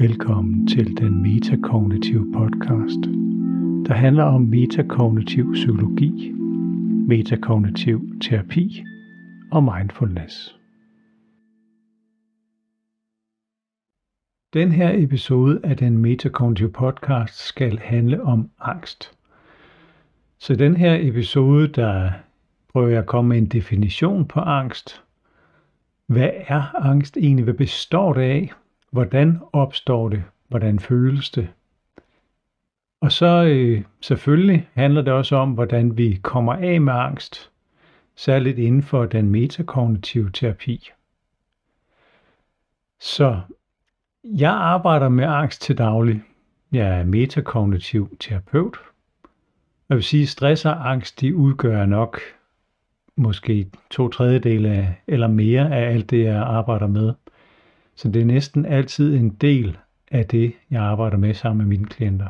Velkommen til den metakognitive podcast, der handler om metakognitiv psykologi, metakognitiv terapi og mindfulness. Den her episode af den metakognitive podcast skal handle om angst. Så den her episode, der prøver jeg at komme med en definition på angst. Hvad er angst egentlig? Hvad består det af? Hvordan opstår det? Hvordan føles det? Og så øh, selvfølgelig handler det også om, hvordan vi kommer af med angst, særligt inden for den metakognitive terapi. Så jeg arbejder med angst til daglig. Jeg er metakognitiv terapeut. Jeg vil sige, at stress og angst de udgør nok måske to tredjedele eller mere af alt det, jeg arbejder med. Så det er næsten altid en del af det, jeg arbejder med sammen med mine klienter.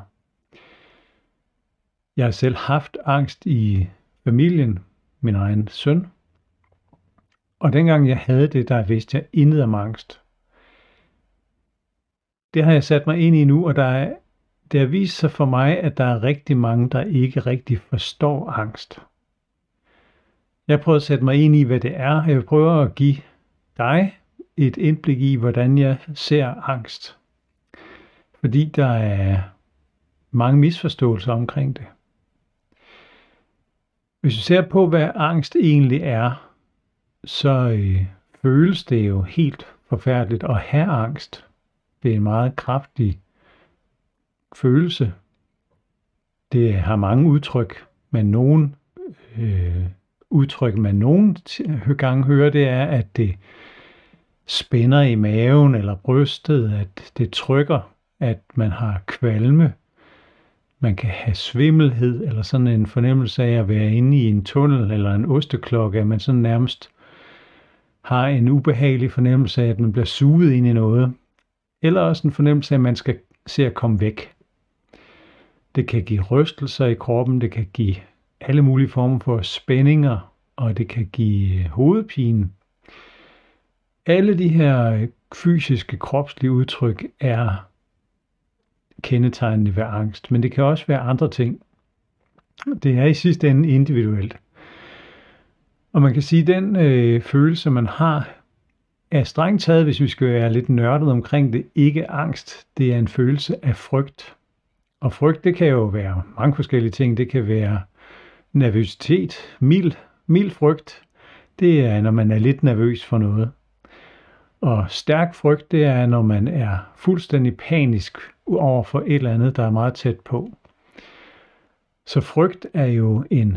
Jeg har selv haft angst i familien, min egen søn. Og dengang jeg havde det, der vidste jeg intet om angst. Det har jeg sat mig ind i nu, og der er, det har vist sig for mig, at der er rigtig mange, der ikke rigtig forstår angst. Jeg prøver at sætte mig ind i, hvad det er. Jeg prøver at give dig et indblik i, hvordan jeg ser angst. Fordi der er mange misforståelser omkring det. Hvis vi ser på, hvad angst egentlig er, så øh, føles det jo helt forfærdeligt at have angst. Det er en meget kraftig følelse. Det har mange udtryk, men nogen øh, udtryk, man nogle gange hører, det er, at det spænder i maven eller brystet, at det trykker, at man har kvalme, man kan have svimmelhed eller sådan en fornemmelse af at være inde i en tunnel eller en osteklokke, at man sådan nærmest har en ubehagelig fornemmelse af, at man bliver suget ind i noget. Eller også en fornemmelse af, at man skal se at komme væk. Det kan give rystelser i kroppen, det kan give alle mulige former for spændinger, og det kan give hovedpine. Alle de her øh, fysiske kropslige udtryk er kendetegnende ved angst, men det kan også være andre ting. Det er i sidste ende individuelt. Og man kan sige, at den øh, følelse, man har, er strengt taget, hvis vi skal være lidt nørdet omkring det, ikke angst. Det er en følelse af frygt. Og frygt, det kan jo være mange forskellige ting. Det kan være nervøsitet, mild, mild frygt. Det er, når man er lidt nervøs for noget. Og stærk frygt, det er, når man er fuldstændig panisk over for et eller andet, der er meget tæt på. Så frygt er jo en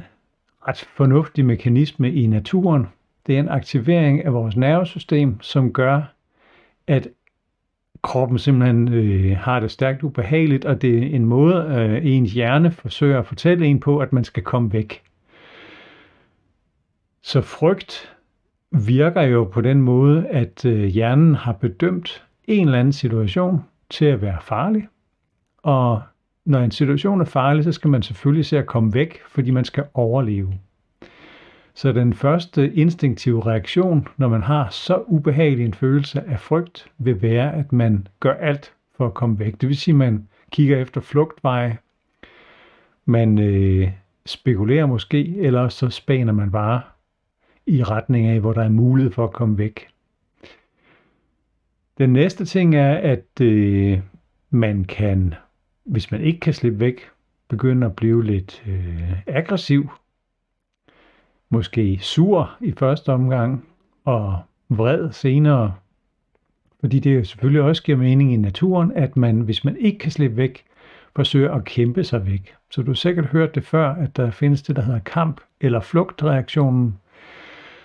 ret fornuftig mekanisme i naturen. Det er en aktivering af vores nervesystem, som gør, at kroppen simpelthen øh, har det stærkt ubehageligt, og det er en måde, øh, ens hjerne forsøger at fortælle en på, at man skal komme væk. Så frygt virker jo på den måde, at øh, hjernen har bedømt en eller anden situation til at være farlig. Og når en situation er farlig, så skal man selvfølgelig se at komme væk, fordi man skal overleve. Så den første instinktive reaktion, når man har så ubehagelig en følelse af frygt, vil være, at man gør alt for at komme væk. Det vil sige, at man kigger efter flugtveje, man øh, spekulerer måske, eller så spaner man bare i retning af, hvor der er mulighed for at komme væk. Den næste ting er, at øh, man kan, hvis man ikke kan slippe væk, begynde at blive lidt øh, aggressiv, måske sur i første omgang, og vred senere. Fordi det selvfølgelig også giver mening i naturen, at man, hvis man ikke kan slippe væk, forsøger at kæmpe sig væk. Så du har sikkert hørt det før, at der findes det, der hedder kamp- eller flugtreaktionen,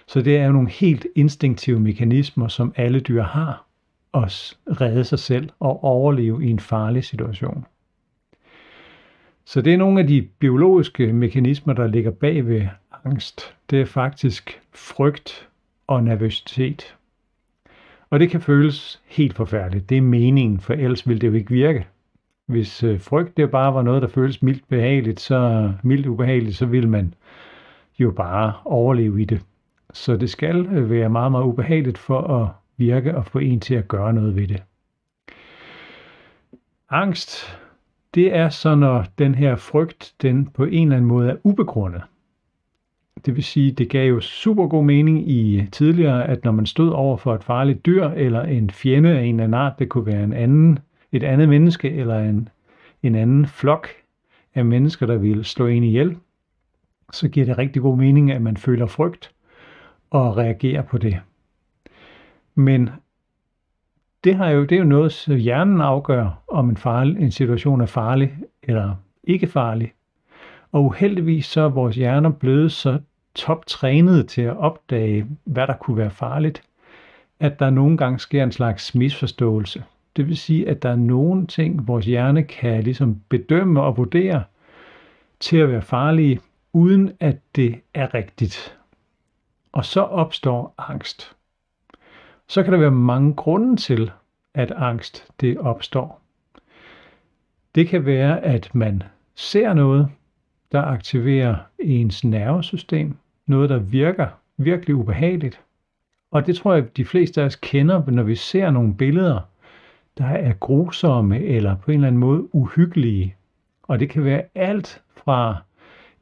så det er jo nogle helt instinktive mekanismer, som alle dyr har, at redde sig selv og overleve i en farlig situation. Så det er nogle af de biologiske mekanismer, der ligger bag ved angst. Det er faktisk frygt og nervøsitet. Og det kan føles helt forfærdeligt. Det er meningen, for ellers ville det jo ikke virke. Hvis øh, frygt det bare var noget, der føles mildt behageligt, så mildt ubehageligt, så vil man jo bare overleve i det. Så det skal øh, være meget, meget ubehageligt for at virke og få en til at gøre noget ved det. angst, det er så, når den her frygt, den på en eller anden måde er ubegrundet. Det vil sige, det gav jo super god mening i øh, tidligere, at når man stod over for et farligt dyr eller en fjende af en eller anden art, det kunne være en anden, et andet menneske eller en, en anden flok af mennesker, der ville slå en ihjel, så giver det rigtig god mening, at man føler frygt og reagere på det. Men det, har jo, det er jo noget, så hjernen afgør, om en, farlig, en situation er farlig eller ikke farlig. Og uheldigvis så er vores hjerner blevet så toptrænet til at opdage, hvad der kunne være farligt, at der nogle gange sker en slags misforståelse. Det vil sige, at der er nogle ting, vores hjerne kan ligesom bedømme og vurdere til at være farlige, uden at det er rigtigt. Og så opstår angst. Så kan der være mange grunde til, at angst det opstår. Det kan være, at man ser noget, der aktiverer ens nervesystem, noget, der virker virkelig ubehageligt. Og det tror jeg, de fleste af os kender, når vi ser nogle billeder, der er grusomme eller på en eller anden måde uhyggelige. Og det kan være alt fra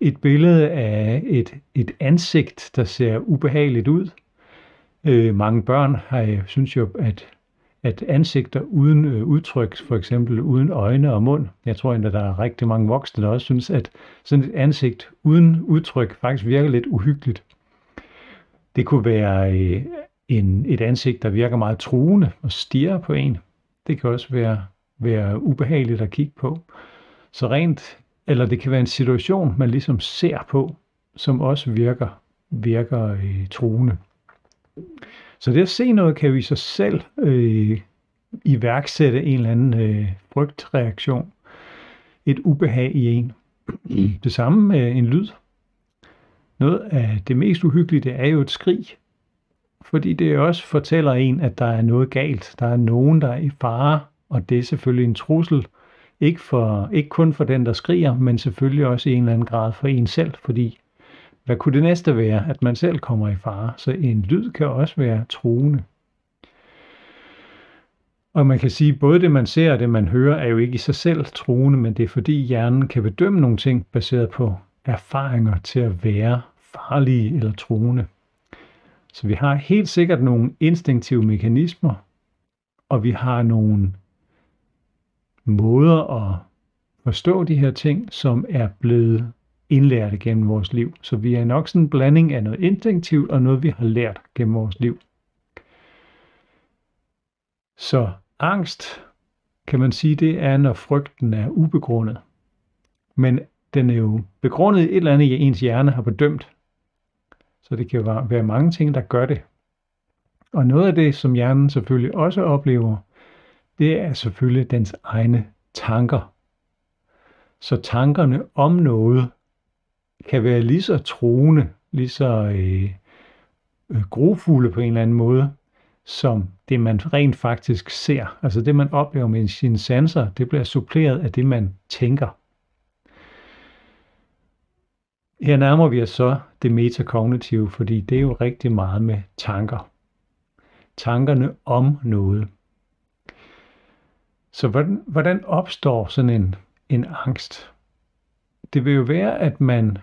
et billede af et, et ansigt, der ser ubehageligt ud. Øh, mange børn har, øh, synes jo, at, at ansigter uden øh, udtryk, for eksempel uden øjne og mund, jeg tror endda, der er rigtig mange voksne, der også synes, at sådan et ansigt uden udtryk faktisk virker lidt uhyggeligt. Det kunne være øh, en, et ansigt, der virker meget truende og stiger på en. Det kan også være, være ubehageligt at kigge på. Så rent, eller det kan være en situation, man ligesom ser på, som også virker, virker øh, truende. Så det at se noget, kan jo i sig selv øh, iværksætte en eller anden øh, frygtreaktion. Et ubehag i en. Det samme med en lyd. Noget af det mest uhyggelige, det er jo et skrig. Fordi det også fortæller en, at der er noget galt. Der er nogen, der er i fare, og det er selvfølgelig en trussel. Ikke, for, ikke kun for den, der skriger, men selvfølgelig også i en eller anden grad for en selv, fordi hvad kunne det næste være, at man selv kommer i fare? Så en lyd kan også være truende. Og man kan sige, at både det man ser og det man hører er jo ikke i sig selv truende, men det er fordi hjernen kan bedømme nogle ting baseret på erfaringer til at være farlige eller truende. Så vi har helt sikkert nogle instinktive mekanismer, og vi har nogle måder at forstå de her ting, som er blevet indlært gennem vores liv. Så vi er nok sådan en blanding af noget instinktivt og noget, vi har lært gennem vores liv. Så angst, kan man sige, det er, når frygten er ubegrundet. Men den er jo begrundet i et eller andet, i ens hjerne har bedømt. Så det kan være mange ting, der gør det. Og noget af det, som hjernen selvfølgelig også oplever, det er selvfølgelig dens egne tanker. Så tankerne om noget kan være lige så troende, lige så øh, øh, grofulde på en eller anden måde, som det man rent faktisk ser. Altså det man oplever med sine sanser, det bliver suppleret af det man tænker. Her nærmer vi os så det metakognitive, fordi det er jo rigtig meget med tanker. Tankerne om noget. Så hvordan, hvordan opstår sådan en, en angst? Det vil jo være, at man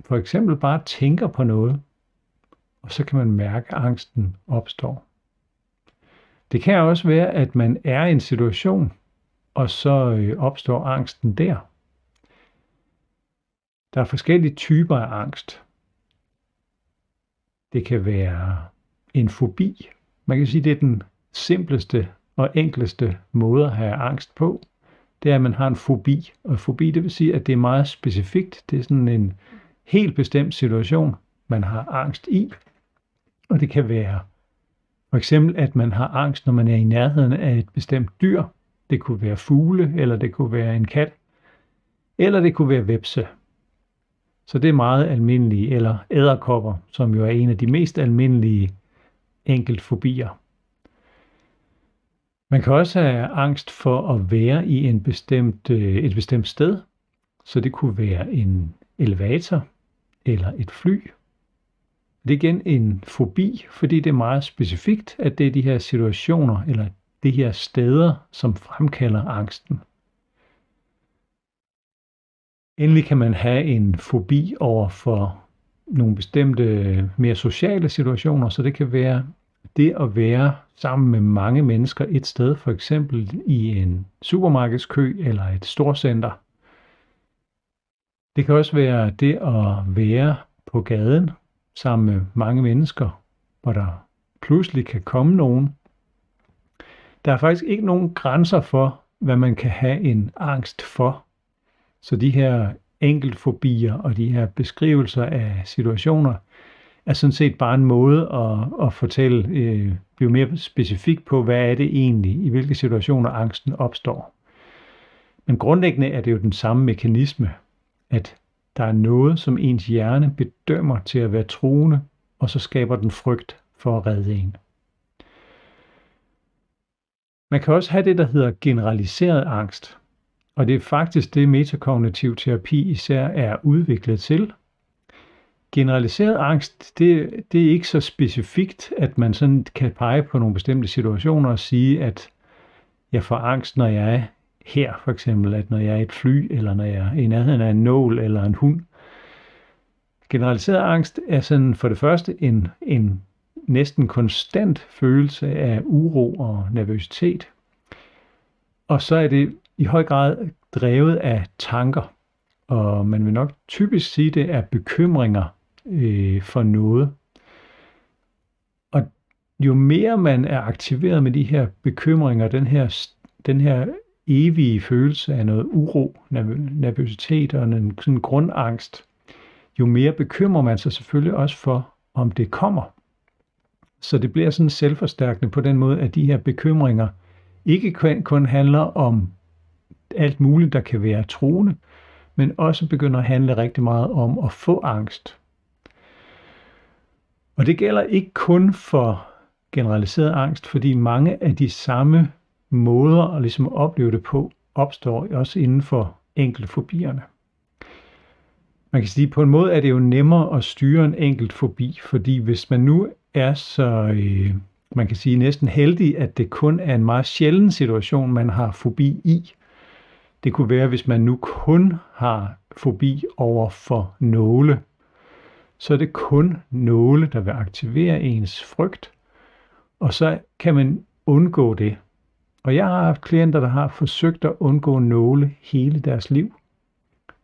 for eksempel bare tænker på noget, og så kan man mærke, at angsten opstår. Det kan også være, at man er i en situation, og så øh, opstår angsten der. Der er forskellige typer af angst. Det kan være en fobi. Man kan sige, det er den simpleste og enkleste måde at have angst på. Det er, at man har en fobi. Og fobi, det vil sige, at det er meget specifikt. Det er sådan en helt bestemt situation, man har angst i. Og det kan være for eksempel, at man har angst, når man er i nærheden af et bestemt dyr. Det kunne være fugle, eller det kunne være en kat, eller det kunne være vepse. Så det er meget almindelige, eller æderkopper, som jo er en af de mest almindelige enkeltfobier. Man kan også have angst for at være i en bestemt, øh, et bestemt sted. Så det kunne være en elevator, eller et fly. Det er igen en fobi, fordi det er meget specifikt, at det er de her situationer eller de her steder, som fremkalder angsten. Endelig kan man have en fobi over for nogle bestemte øh, mere sociale situationer, så det kan være det at være sammen med mange mennesker et sted, for eksempel i en supermarkedskø eller et storcenter. Det kan også være det at være på gaden sammen med mange mennesker, hvor der pludselig kan komme nogen. Der er faktisk ikke nogen grænser for, hvad man kan have en angst for. Så de her enkeltfobier og de her beskrivelser af situationer er sådan set bare en måde at, at fortælle, øh, blive mere specifik på, hvad er det egentlig, i hvilke situationer angsten opstår. Men grundlæggende er det jo den samme mekanisme, at der er noget, som ens hjerne bedømmer til at være truende, og så skaber den frygt for at redde en. Man kan også have det, der hedder generaliseret angst. Og det er faktisk det, metakognitiv terapi især er udviklet til. Generaliseret angst, det, det er ikke så specifikt, at man sådan kan pege på nogle bestemte situationer og sige, at jeg får angst, når jeg er her, for eksempel, at når jeg er i et fly, eller når jeg er i nærheden af en nål eller en hund. Generaliseret angst er sådan for det første en, en næsten konstant følelse af uro og nervøsitet. Og så er det i høj grad drevet af tanker, og man vil nok typisk sige, det er bekymringer øh, for noget. Og jo mere man er aktiveret med de her bekymringer, den her, den her evige følelse af noget uro, nervøsitet og en sådan grundangst, jo mere bekymrer man sig selvfølgelig også for, om det kommer. Så det bliver sådan selvforstærkende på den måde, at de her bekymringer ikke kun handler om alt muligt, der kan være troende, men også begynder at handle rigtig meget om at få angst. Og det gælder ikke kun for generaliseret angst, fordi mange af de samme måder at ligesom opleve det på, opstår også inden for enkelte fobierne. Man kan sige, at på en måde er det jo nemmere at styre en enkelt fobi, fordi hvis man nu er så, øh, man kan sige næsten heldig, at det kun er en meget sjælden situation, man har fobi i, det kunne være, hvis man nu kun har fobi over for nåle, så er det kun nåle, der vil aktivere ens frygt, og så kan man undgå det. Og jeg har haft klienter, der har forsøgt at undgå nåle hele deres liv.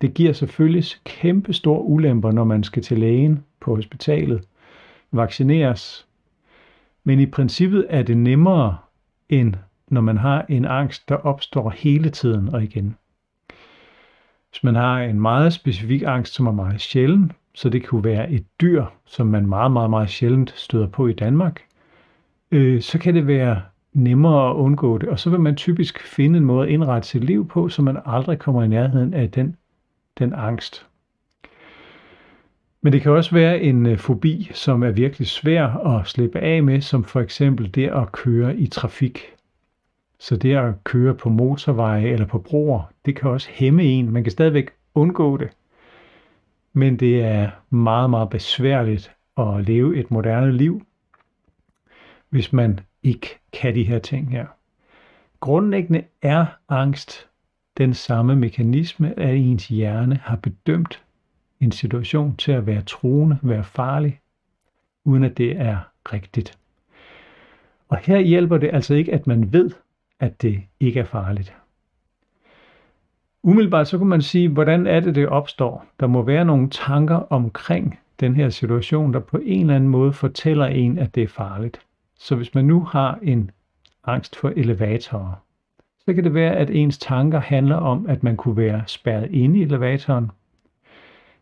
Det giver selvfølgelig kæmpe store ulemper, når man skal til lægen på hospitalet, vaccineres. Men i princippet er det nemmere end når man har en angst, der opstår hele tiden og igen. Hvis man har en meget specifik angst, som er meget sjælden, så det kunne være et dyr, som man meget, meget, meget sjældent støder på i Danmark, øh, så kan det være nemmere at undgå det. Og så vil man typisk finde en måde at indrette sit liv på, så man aldrig kommer i nærheden af den, den angst. Men det kan også være en øh, fobi, som er virkelig svær at slippe af med, som for eksempel det at køre i trafik. Så det at køre på motorveje eller på broer, det kan også hæmme en. Man kan stadigvæk undgå det. Men det er meget, meget besværligt at leve et moderne liv, hvis man ikke kan de her ting her. Grundlæggende er angst den samme mekanisme, at ens hjerne har bedømt en situation til at være truende, være farlig, uden at det er rigtigt. Og her hjælper det altså ikke, at man ved, at det ikke er farligt. Umiddelbart så kunne man sige, hvordan er det, det opstår? Der må være nogle tanker omkring den her situation, der på en eller anden måde fortæller en, at det er farligt. Så hvis man nu har en angst for elevatorer, så kan det være, at ens tanker handler om, at man kunne være spærret inde i elevatoren,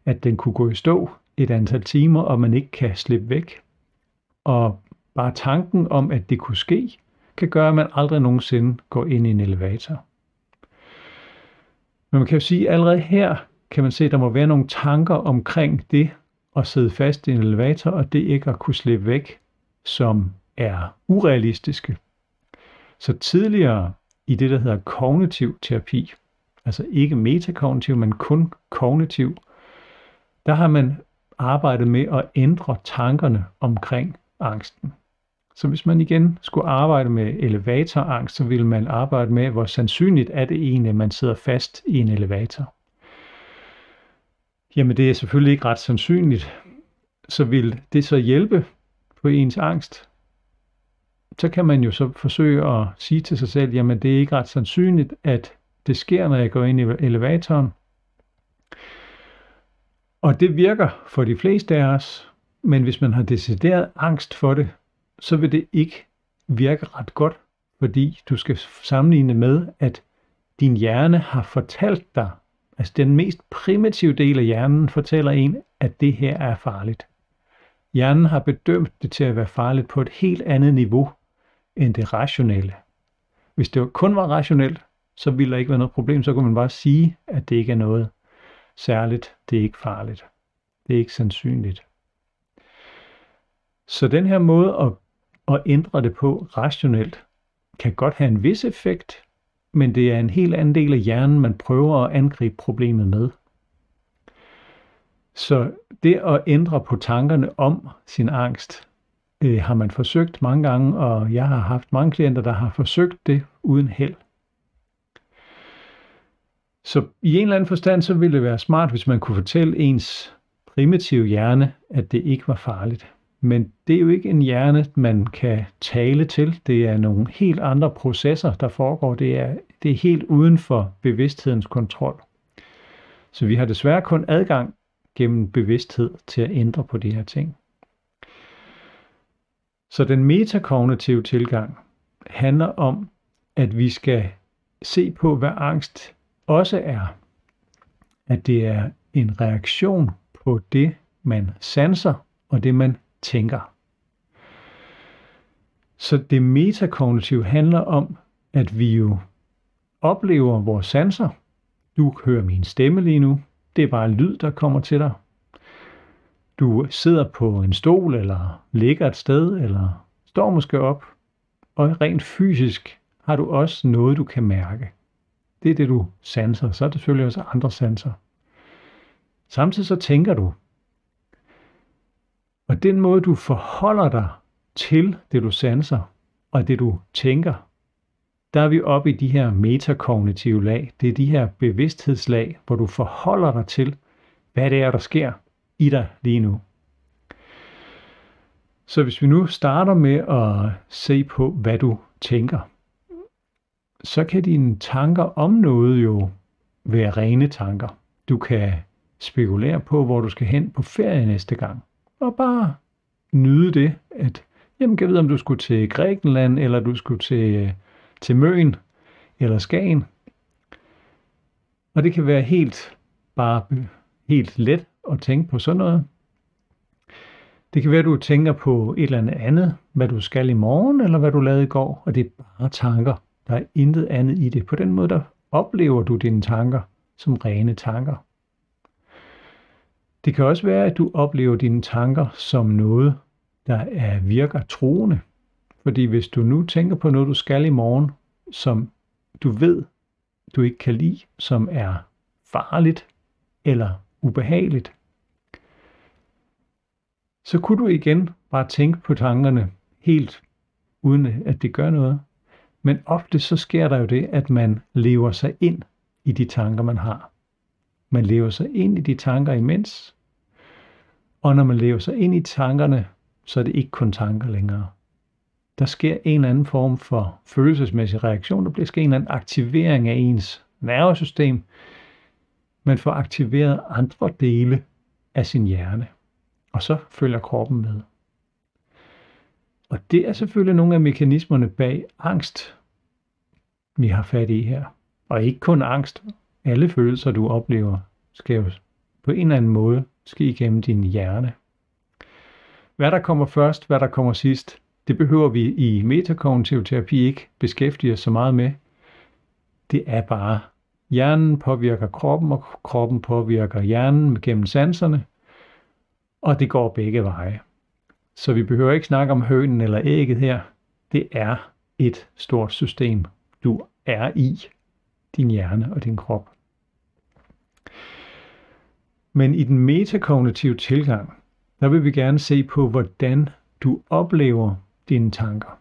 at den kunne gå i stå et antal timer, og man ikke kan slippe væk. Og bare tanken om, at det kunne ske, kan gøre, at man aldrig nogensinde går ind i en elevator. Men man kan jo sige, at allerede her kan man se, at der må være nogle tanker omkring det at sidde fast i en elevator, og det ikke at kunne slippe væk, som er urealistiske. Så tidligere i det, der hedder kognitiv terapi, altså ikke metakognitiv, men kun kognitiv, der har man arbejdet med at ændre tankerne omkring angsten. Så hvis man igen skulle arbejde med elevatorangst, så ville man arbejde med, hvor sandsynligt er det egentlig, at man sidder fast i en elevator. Jamen det er selvfølgelig ikke ret sandsynligt. Så vil det så hjælpe på ens angst? Så kan man jo så forsøge at sige til sig selv, jamen det er ikke ret sandsynligt, at det sker, når jeg går ind i elevatoren. Og det virker for de fleste af os, men hvis man har decideret angst for det, så vil det ikke virke ret godt, fordi du skal sammenligne med, at din hjerne har fortalt dig, altså den mest primitive del af hjernen fortæller en, at det her er farligt. Hjernen har bedømt det til at være farligt på et helt andet niveau end det rationelle. Hvis det kun var rationelt, så ville der ikke være noget problem, så kunne man bare sige, at det ikke er noget særligt, det er ikke farligt. Det er ikke sandsynligt. Så den her måde at, at ændre det på rationelt, kan godt have en vis effekt, men det er en helt anden del af hjernen, man prøver at angribe problemet med. Så det at ændre på tankerne om sin angst, øh, har man forsøgt mange gange, og jeg har haft mange klienter, der har forsøgt det uden held. Så i en eller anden forstand, så ville det være smart, hvis man kunne fortælle ens primitive hjerne, at det ikke var farligt. Men det er jo ikke en hjerne, man kan tale til. Det er nogle helt andre processer, der foregår. Det er, det er helt uden for bevidsthedens kontrol. Så vi har desværre kun adgang gennem bevidsthed til at ændre på de her ting. Så den metakognitive tilgang handler om, at vi skal se på, hvad angst også er. At det er en reaktion på det, man sanser og det, man tænker. Så det metakognitive handler om, at vi jo oplever vores sanser. Du hører min stemme lige nu. Det er bare lyd, der kommer til dig. Du sidder på en stol, eller ligger et sted, eller står måske op, og rent fysisk har du også noget, du kan mærke. Det er det, du sanser. Så er det selvfølgelig også andre sanser. Samtidig så tænker du. Og den måde, du forholder dig til det, du sanser, og det, du tænker, der er vi oppe i de her metakognitive lag. Det er de her bevidsthedslag, hvor du forholder dig til, hvad det er, der sker i dig lige nu. Så hvis vi nu starter med at se på, hvad du tænker, så kan dine tanker om noget jo være rene tanker. Du kan spekulere på, hvor du skal hen på ferie næste gang. Og bare nyde det, at jamen, jeg vide, om du skulle til Grækenland, eller du skulle til, til Møn, eller Skagen. Og det kan være helt, bare helt let at tænke på sådan noget. Det kan være, at du tænker på et eller andet andet, hvad du skal i morgen, eller hvad du lavede i går, og det er bare tanker. Der er intet andet i det. På den måde, der oplever du dine tanker som rene tanker. Det kan også være, at du oplever dine tanker som noget, der er virker troende. Fordi hvis du nu tænker på noget, du skal i morgen, som du ved, du ikke kan lide, som er farligt eller ubehageligt, så kunne du igen bare tænke på tankerne helt uden at det gør noget. Men ofte så sker der jo det, at man lever sig ind i de tanker, man har. Man lever sig ind i de tanker imens, og når man lever sig ind i tankerne, så er det ikke kun tanker længere. Der sker en eller anden form for følelsesmæssig reaktion. Der bliver sker en eller anden aktivering af ens nervesystem. Man får aktiveret andre dele af sin hjerne. Og så følger kroppen med. Og det er selvfølgelig nogle af mekanismerne bag angst, vi har fat i her. Og ikke kun angst. Alle følelser, du oplever, skal jo på en eller anden måde ske igennem din hjerne. Hvad der kommer først, hvad der kommer sidst, det behøver vi i metakognitiv terapi ikke beskæftige os så meget med. Det er bare, hjernen påvirker kroppen, og kroppen påvirker hjernen gennem sanserne, og det går begge veje. Så vi behøver ikke snakke om hønen eller ægget her. Det er et stort system, du er i, din hjerne og din krop. Men i den metakognitive tilgang, der vil vi gerne se på, hvordan du oplever dine tanker.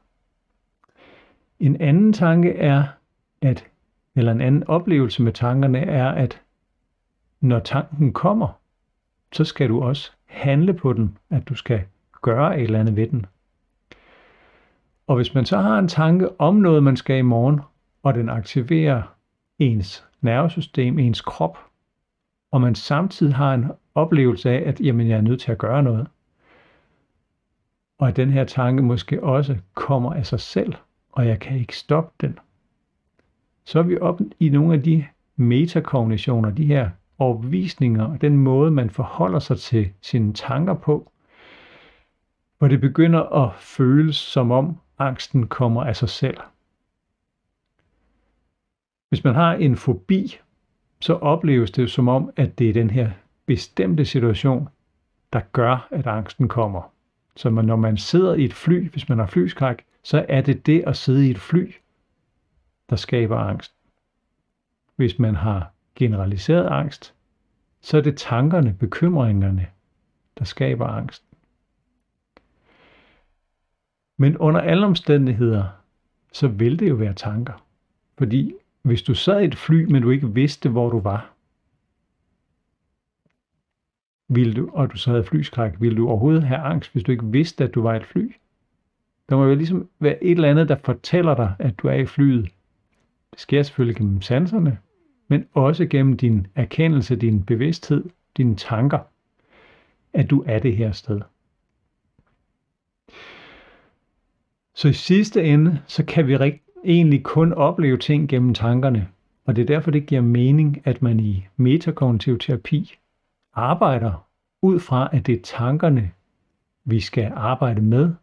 En anden tanke er, at, eller en anden oplevelse med tankerne er, at når tanken kommer, så skal du også handle på den, at du skal gøre et eller andet ved den. Og hvis man så har en tanke om noget, man skal i morgen, og den aktiverer ens nervesystem, ens krop, og man samtidig har en oplevelse af, at jamen, jeg er nødt til at gøre noget, og at den her tanke måske også kommer af sig selv, og jeg kan ikke stoppe den, så er vi op i nogle af de metakognitioner, de her overbevisninger og den måde, man forholder sig til sine tanker på, hvor det begynder at føles som om angsten kommer af sig selv. Hvis man har en fobi, så opleves det som om, at det er den her bestemte situation, der gør, at angsten kommer. Så man, når man sidder i et fly, hvis man har flyskræk, så er det det at sidde i et fly, der skaber angst. Hvis man har generaliseret angst, så er det tankerne, bekymringerne, der skaber angst. Men under alle omstændigheder, så vil det jo være tanker. Fordi hvis du sad i et fly, men du ikke vidste, hvor du var, ville du, og du så havde flyskræk, ville du overhovedet have angst, hvis du ikke vidste, at du var i et fly? Der må jo ligesom være et eller andet, der fortæller dig, at du er i flyet. Det sker selvfølgelig gennem sanserne, men også gennem din erkendelse, din bevidsthed, dine tanker, at du er det her sted. Så i sidste ende, så kan vi rigt- egentlig kun opleve ting gennem tankerne, og det er derfor, det giver mening, at man i metakognitiv terapi arbejder ud fra, at det er tankerne, vi skal arbejde med,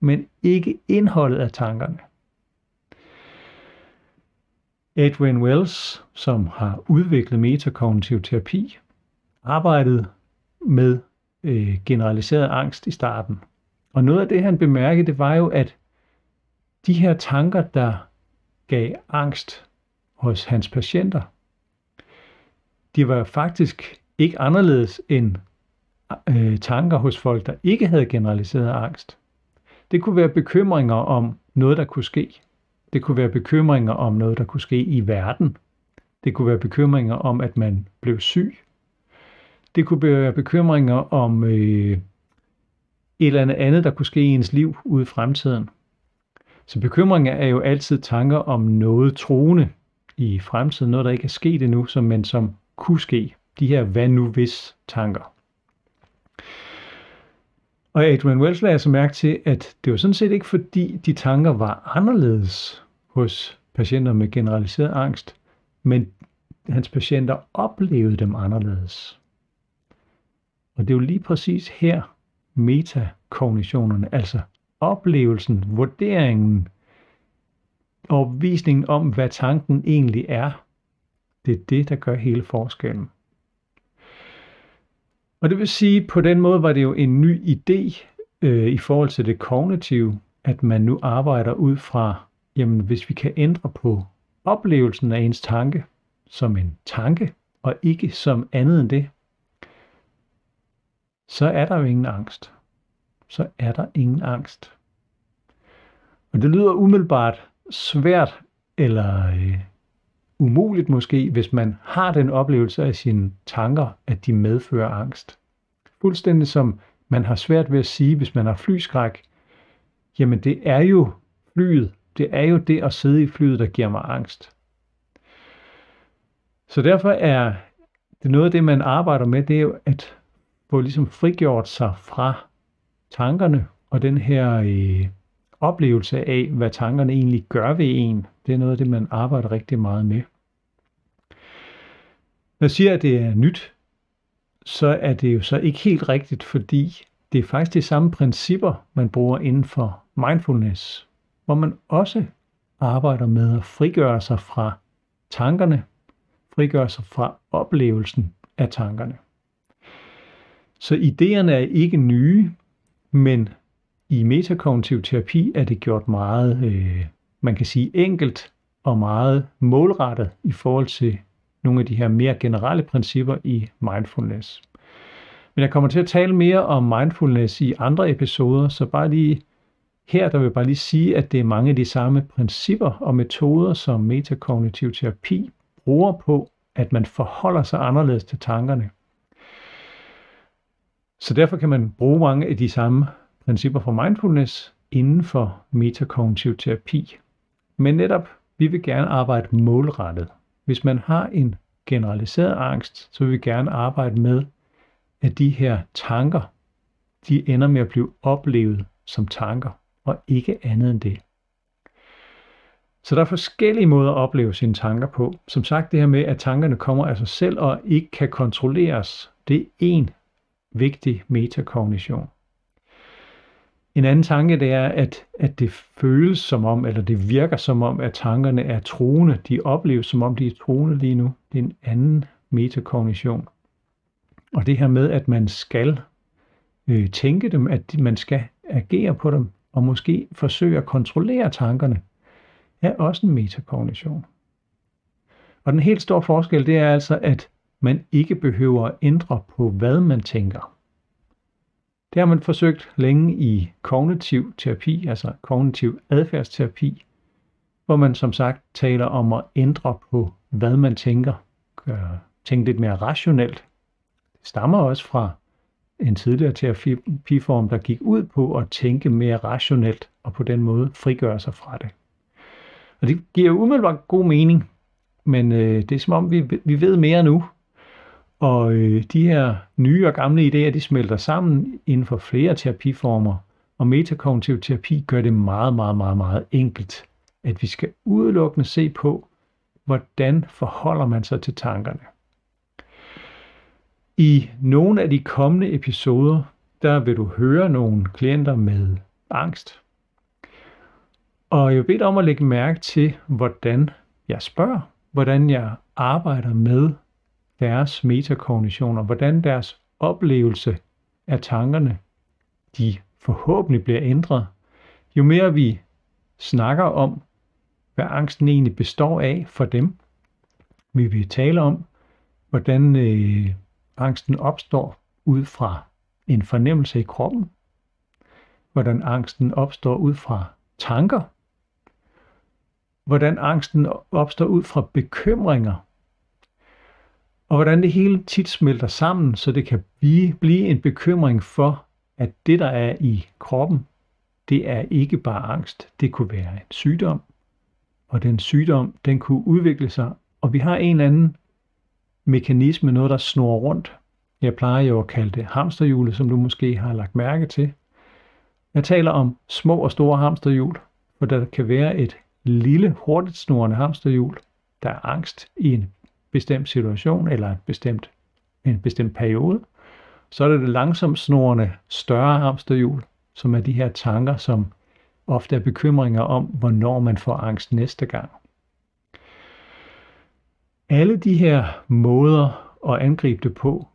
men ikke indholdet af tankerne. Edwin Wells, som har udviklet metakognitiv terapi, arbejdede med øh, generaliseret angst i starten. Og noget af det, han bemærkede, det var jo, at de her tanker, der gav angst hos hans patienter, de var faktisk ikke anderledes end øh, tanker hos folk, der ikke havde generaliseret angst. Det kunne være bekymringer om noget, der kunne ske. Det kunne være bekymringer om noget, der kunne ske i verden. Det kunne være bekymringer om, at man blev syg. Det kunne være bekymringer om øh, et eller andet andet, der kunne ske i ens liv ude i fremtiden. Så bekymringer er jo altid tanker om noget troende i fremtiden, noget der ikke er sket endnu, som, men som kunne ske. De her hvad nu hvis tanker. Og Adrian Wells lagde så mærke til, at det var sådan set ikke fordi de tanker var anderledes hos patienter med generaliseret angst, men hans patienter oplevede dem anderledes. Og det er jo lige præcis her metakognitionerne, altså oplevelsen, vurderingen, overbevisningen om, hvad tanken egentlig er, det er det, der gør hele forskellen. Og det vil sige, på den måde var det jo en ny idé øh, i forhold til det kognitive, at man nu arbejder ud fra, jamen hvis vi kan ændre på oplevelsen af ens tanke som en tanke, og ikke som andet end det, så er der jo ingen angst. Så er der ingen angst. Og det lyder umiddelbart svært eller øh, umuligt måske, hvis man har den oplevelse af sine tanker, at de medfører angst. Fuldstændig som man har svært ved at sige, hvis man har flyskræk, jamen det er jo flyet, det er jo det at sidde i flyet, der giver mig angst. Så derfor er det noget af det, man arbejder med, det er jo at få ligesom frigjort sig fra tankerne og den her øh, oplevelse af, hvad tankerne egentlig gør ved en. Det er noget af det, man arbejder rigtig meget med. Når jeg siger, at det er nyt, så er det jo så ikke helt rigtigt, fordi det er faktisk de samme principper, man bruger inden for mindfulness, hvor man også arbejder med at frigøre sig fra tankerne, frigøre sig fra oplevelsen af tankerne. Så idéerne er ikke nye, men i metakognitiv terapi er det gjort meget, øh, man kan sige enkelt og meget målrettet i forhold til nogle af de her mere generelle principper i mindfulness. Men jeg kommer til at tale mere om mindfulness i andre episoder, så bare lige her der vil jeg bare lige sige, at det er mange af de samme principper og metoder, som metakognitiv terapi bruger på, at man forholder sig anderledes til tankerne. Så derfor kan man bruge mange af de samme principper for mindfulness inden for metakognitiv terapi. Men netop, vi vil gerne arbejde målrettet. Hvis man har en generaliseret angst, så vil vi gerne arbejde med, at de her tanker, de ender med at blive oplevet som tanker, og ikke andet end det. Så der er forskellige måder at opleve sine tanker på. Som sagt, det her med, at tankerne kommer af sig selv og ikke kan kontrolleres, det er en vigtig metakognition. En anden tanke det er, at, at det føles som om, eller det virker som om, at tankerne er troende. De opleves som om, de er troende lige nu. Det er en anden metakognition. Og det her med, at man skal øh, tænke dem, at man skal agere på dem, og måske forsøge at kontrollere tankerne, er også en metakognition. Og den helt store forskel, det er altså, at man ikke behøver at ændre på, hvad man tænker. Det har man forsøgt længe i kognitiv terapi, altså kognitiv adfærdsterapi, hvor man som sagt taler om at ændre på, hvad man tænker. Tænke lidt mere rationelt. Det stammer også fra en tidligere terapiform, der gik ud på at tænke mere rationelt og på den måde frigøre sig fra det. Og det giver umiddelbart god mening, men øh, det er som om, vi, vi ved mere nu, og øh, de her nye og gamle idéer, de smelter sammen inden for flere terapiformer. Og metakognitiv terapi gør det meget, meget, meget, meget enkelt, at vi skal udelukkende se på, hvordan forholder man sig til tankerne. I nogle af de kommende episoder, der vil du høre nogle klienter med angst. Og jeg vil bede dig om at lægge mærke til, hvordan jeg spørger, hvordan jeg arbejder med deres metakognitioner, hvordan deres oplevelse af tankerne, de forhåbentlig bliver ændret, jo mere vi snakker om, hvad angsten egentlig består af for dem, vil vi tale om, hvordan øh, angsten opstår ud fra en fornemmelse i kroppen, hvordan angsten opstår ud fra tanker, hvordan angsten opstår ud fra bekymringer, og hvordan det hele tit smelter sammen, så det kan blive, blive en bekymring for, at det, der er i kroppen, det er ikke bare angst. Det kunne være en sygdom, og den sygdom, den kunne udvikle sig, og vi har en eller anden mekanisme, noget der snor rundt. Jeg plejer jo at kalde det hamsterhjulet, som du måske har lagt mærke til. Jeg taler om små og store hamsterhjul, hvor der kan være et lille, hurtigt snorende hamsterhjul, der er angst i en bestemt situation eller et bestemt, en bestemt periode, så er det det langsomt snorende større hamsterhjul, som er de her tanker, som ofte er bekymringer om, hvornår man får angst næste gang. Alle de her måder at angribe det på,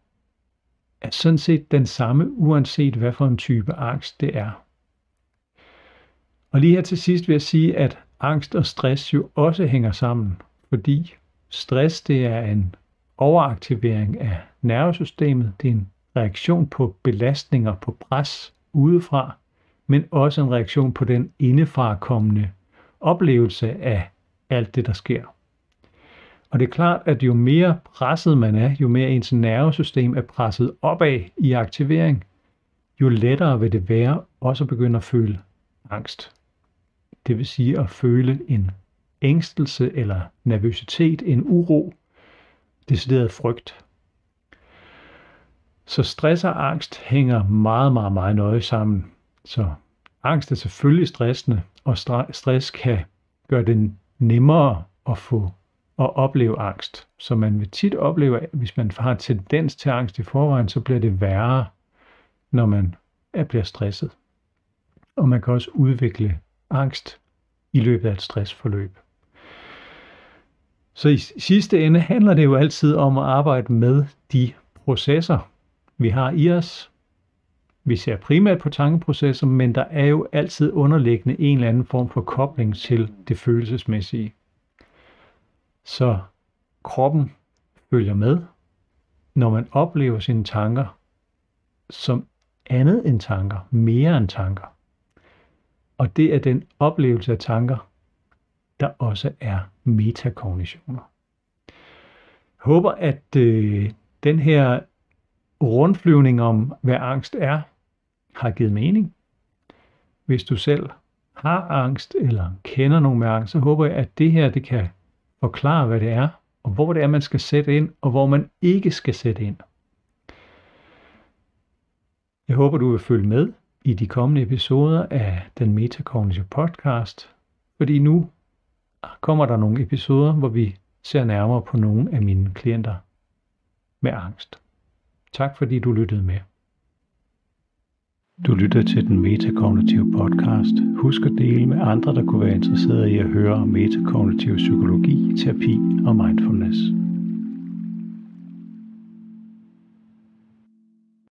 er sådan set den samme, uanset hvad for en type angst det er. Og lige her til sidst vil jeg sige, at angst og stress jo også hænger sammen, fordi Stress det er en overaktivering af nervesystemet. Det er en reaktion på belastninger, på pres udefra, men også en reaktion på den indefrakommende oplevelse af alt det, der sker. Og det er klart, at jo mere presset man er, jo mere ens nervesystem er presset opad i aktivering, jo lettere vil det være også at begynde at føle angst. Det vil sige at føle en ængstelse eller nervøsitet, en uro, decideret frygt. Så stress og angst hænger meget, meget, meget nøje sammen. Så angst er selvfølgelig stressende, og stress kan gøre det nemmere at få at opleve angst. Så man vil tit opleve, at hvis man har tendens til angst i forvejen, så bliver det værre, når man er bliver stresset. Og man kan også udvikle angst i løbet af et stressforløb. Så i sidste ende handler det jo altid om at arbejde med de processer, vi har i os. Vi ser primært på tankeprocesser, men der er jo altid underliggende en eller anden form for kobling til det følelsesmæssige. Så kroppen følger med, når man oplever sine tanker som andet end tanker, mere end tanker. Og det er den oplevelse af tanker, der også er metakognitioner. Jeg håber, at øh, den her rundflyvning om, hvad angst er, har givet mening. Hvis du selv har angst, eller kender nogen med angst, så håber jeg, at det her det kan forklare, hvad det er, og hvor det er, man skal sætte ind, og hvor man ikke skal sætte ind. Jeg håber, du vil følge med i de kommende episoder af den Metakognitive podcast, fordi nu kommer der nogle episoder, hvor vi ser nærmere på nogle af mine klienter med angst. Tak fordi du lyttede med. Du lytter til den metakognitive podcast. Husk at dele med andre, der kunne være interesserede i at høre om metakognitiv psykologi, terapi og mindfulness.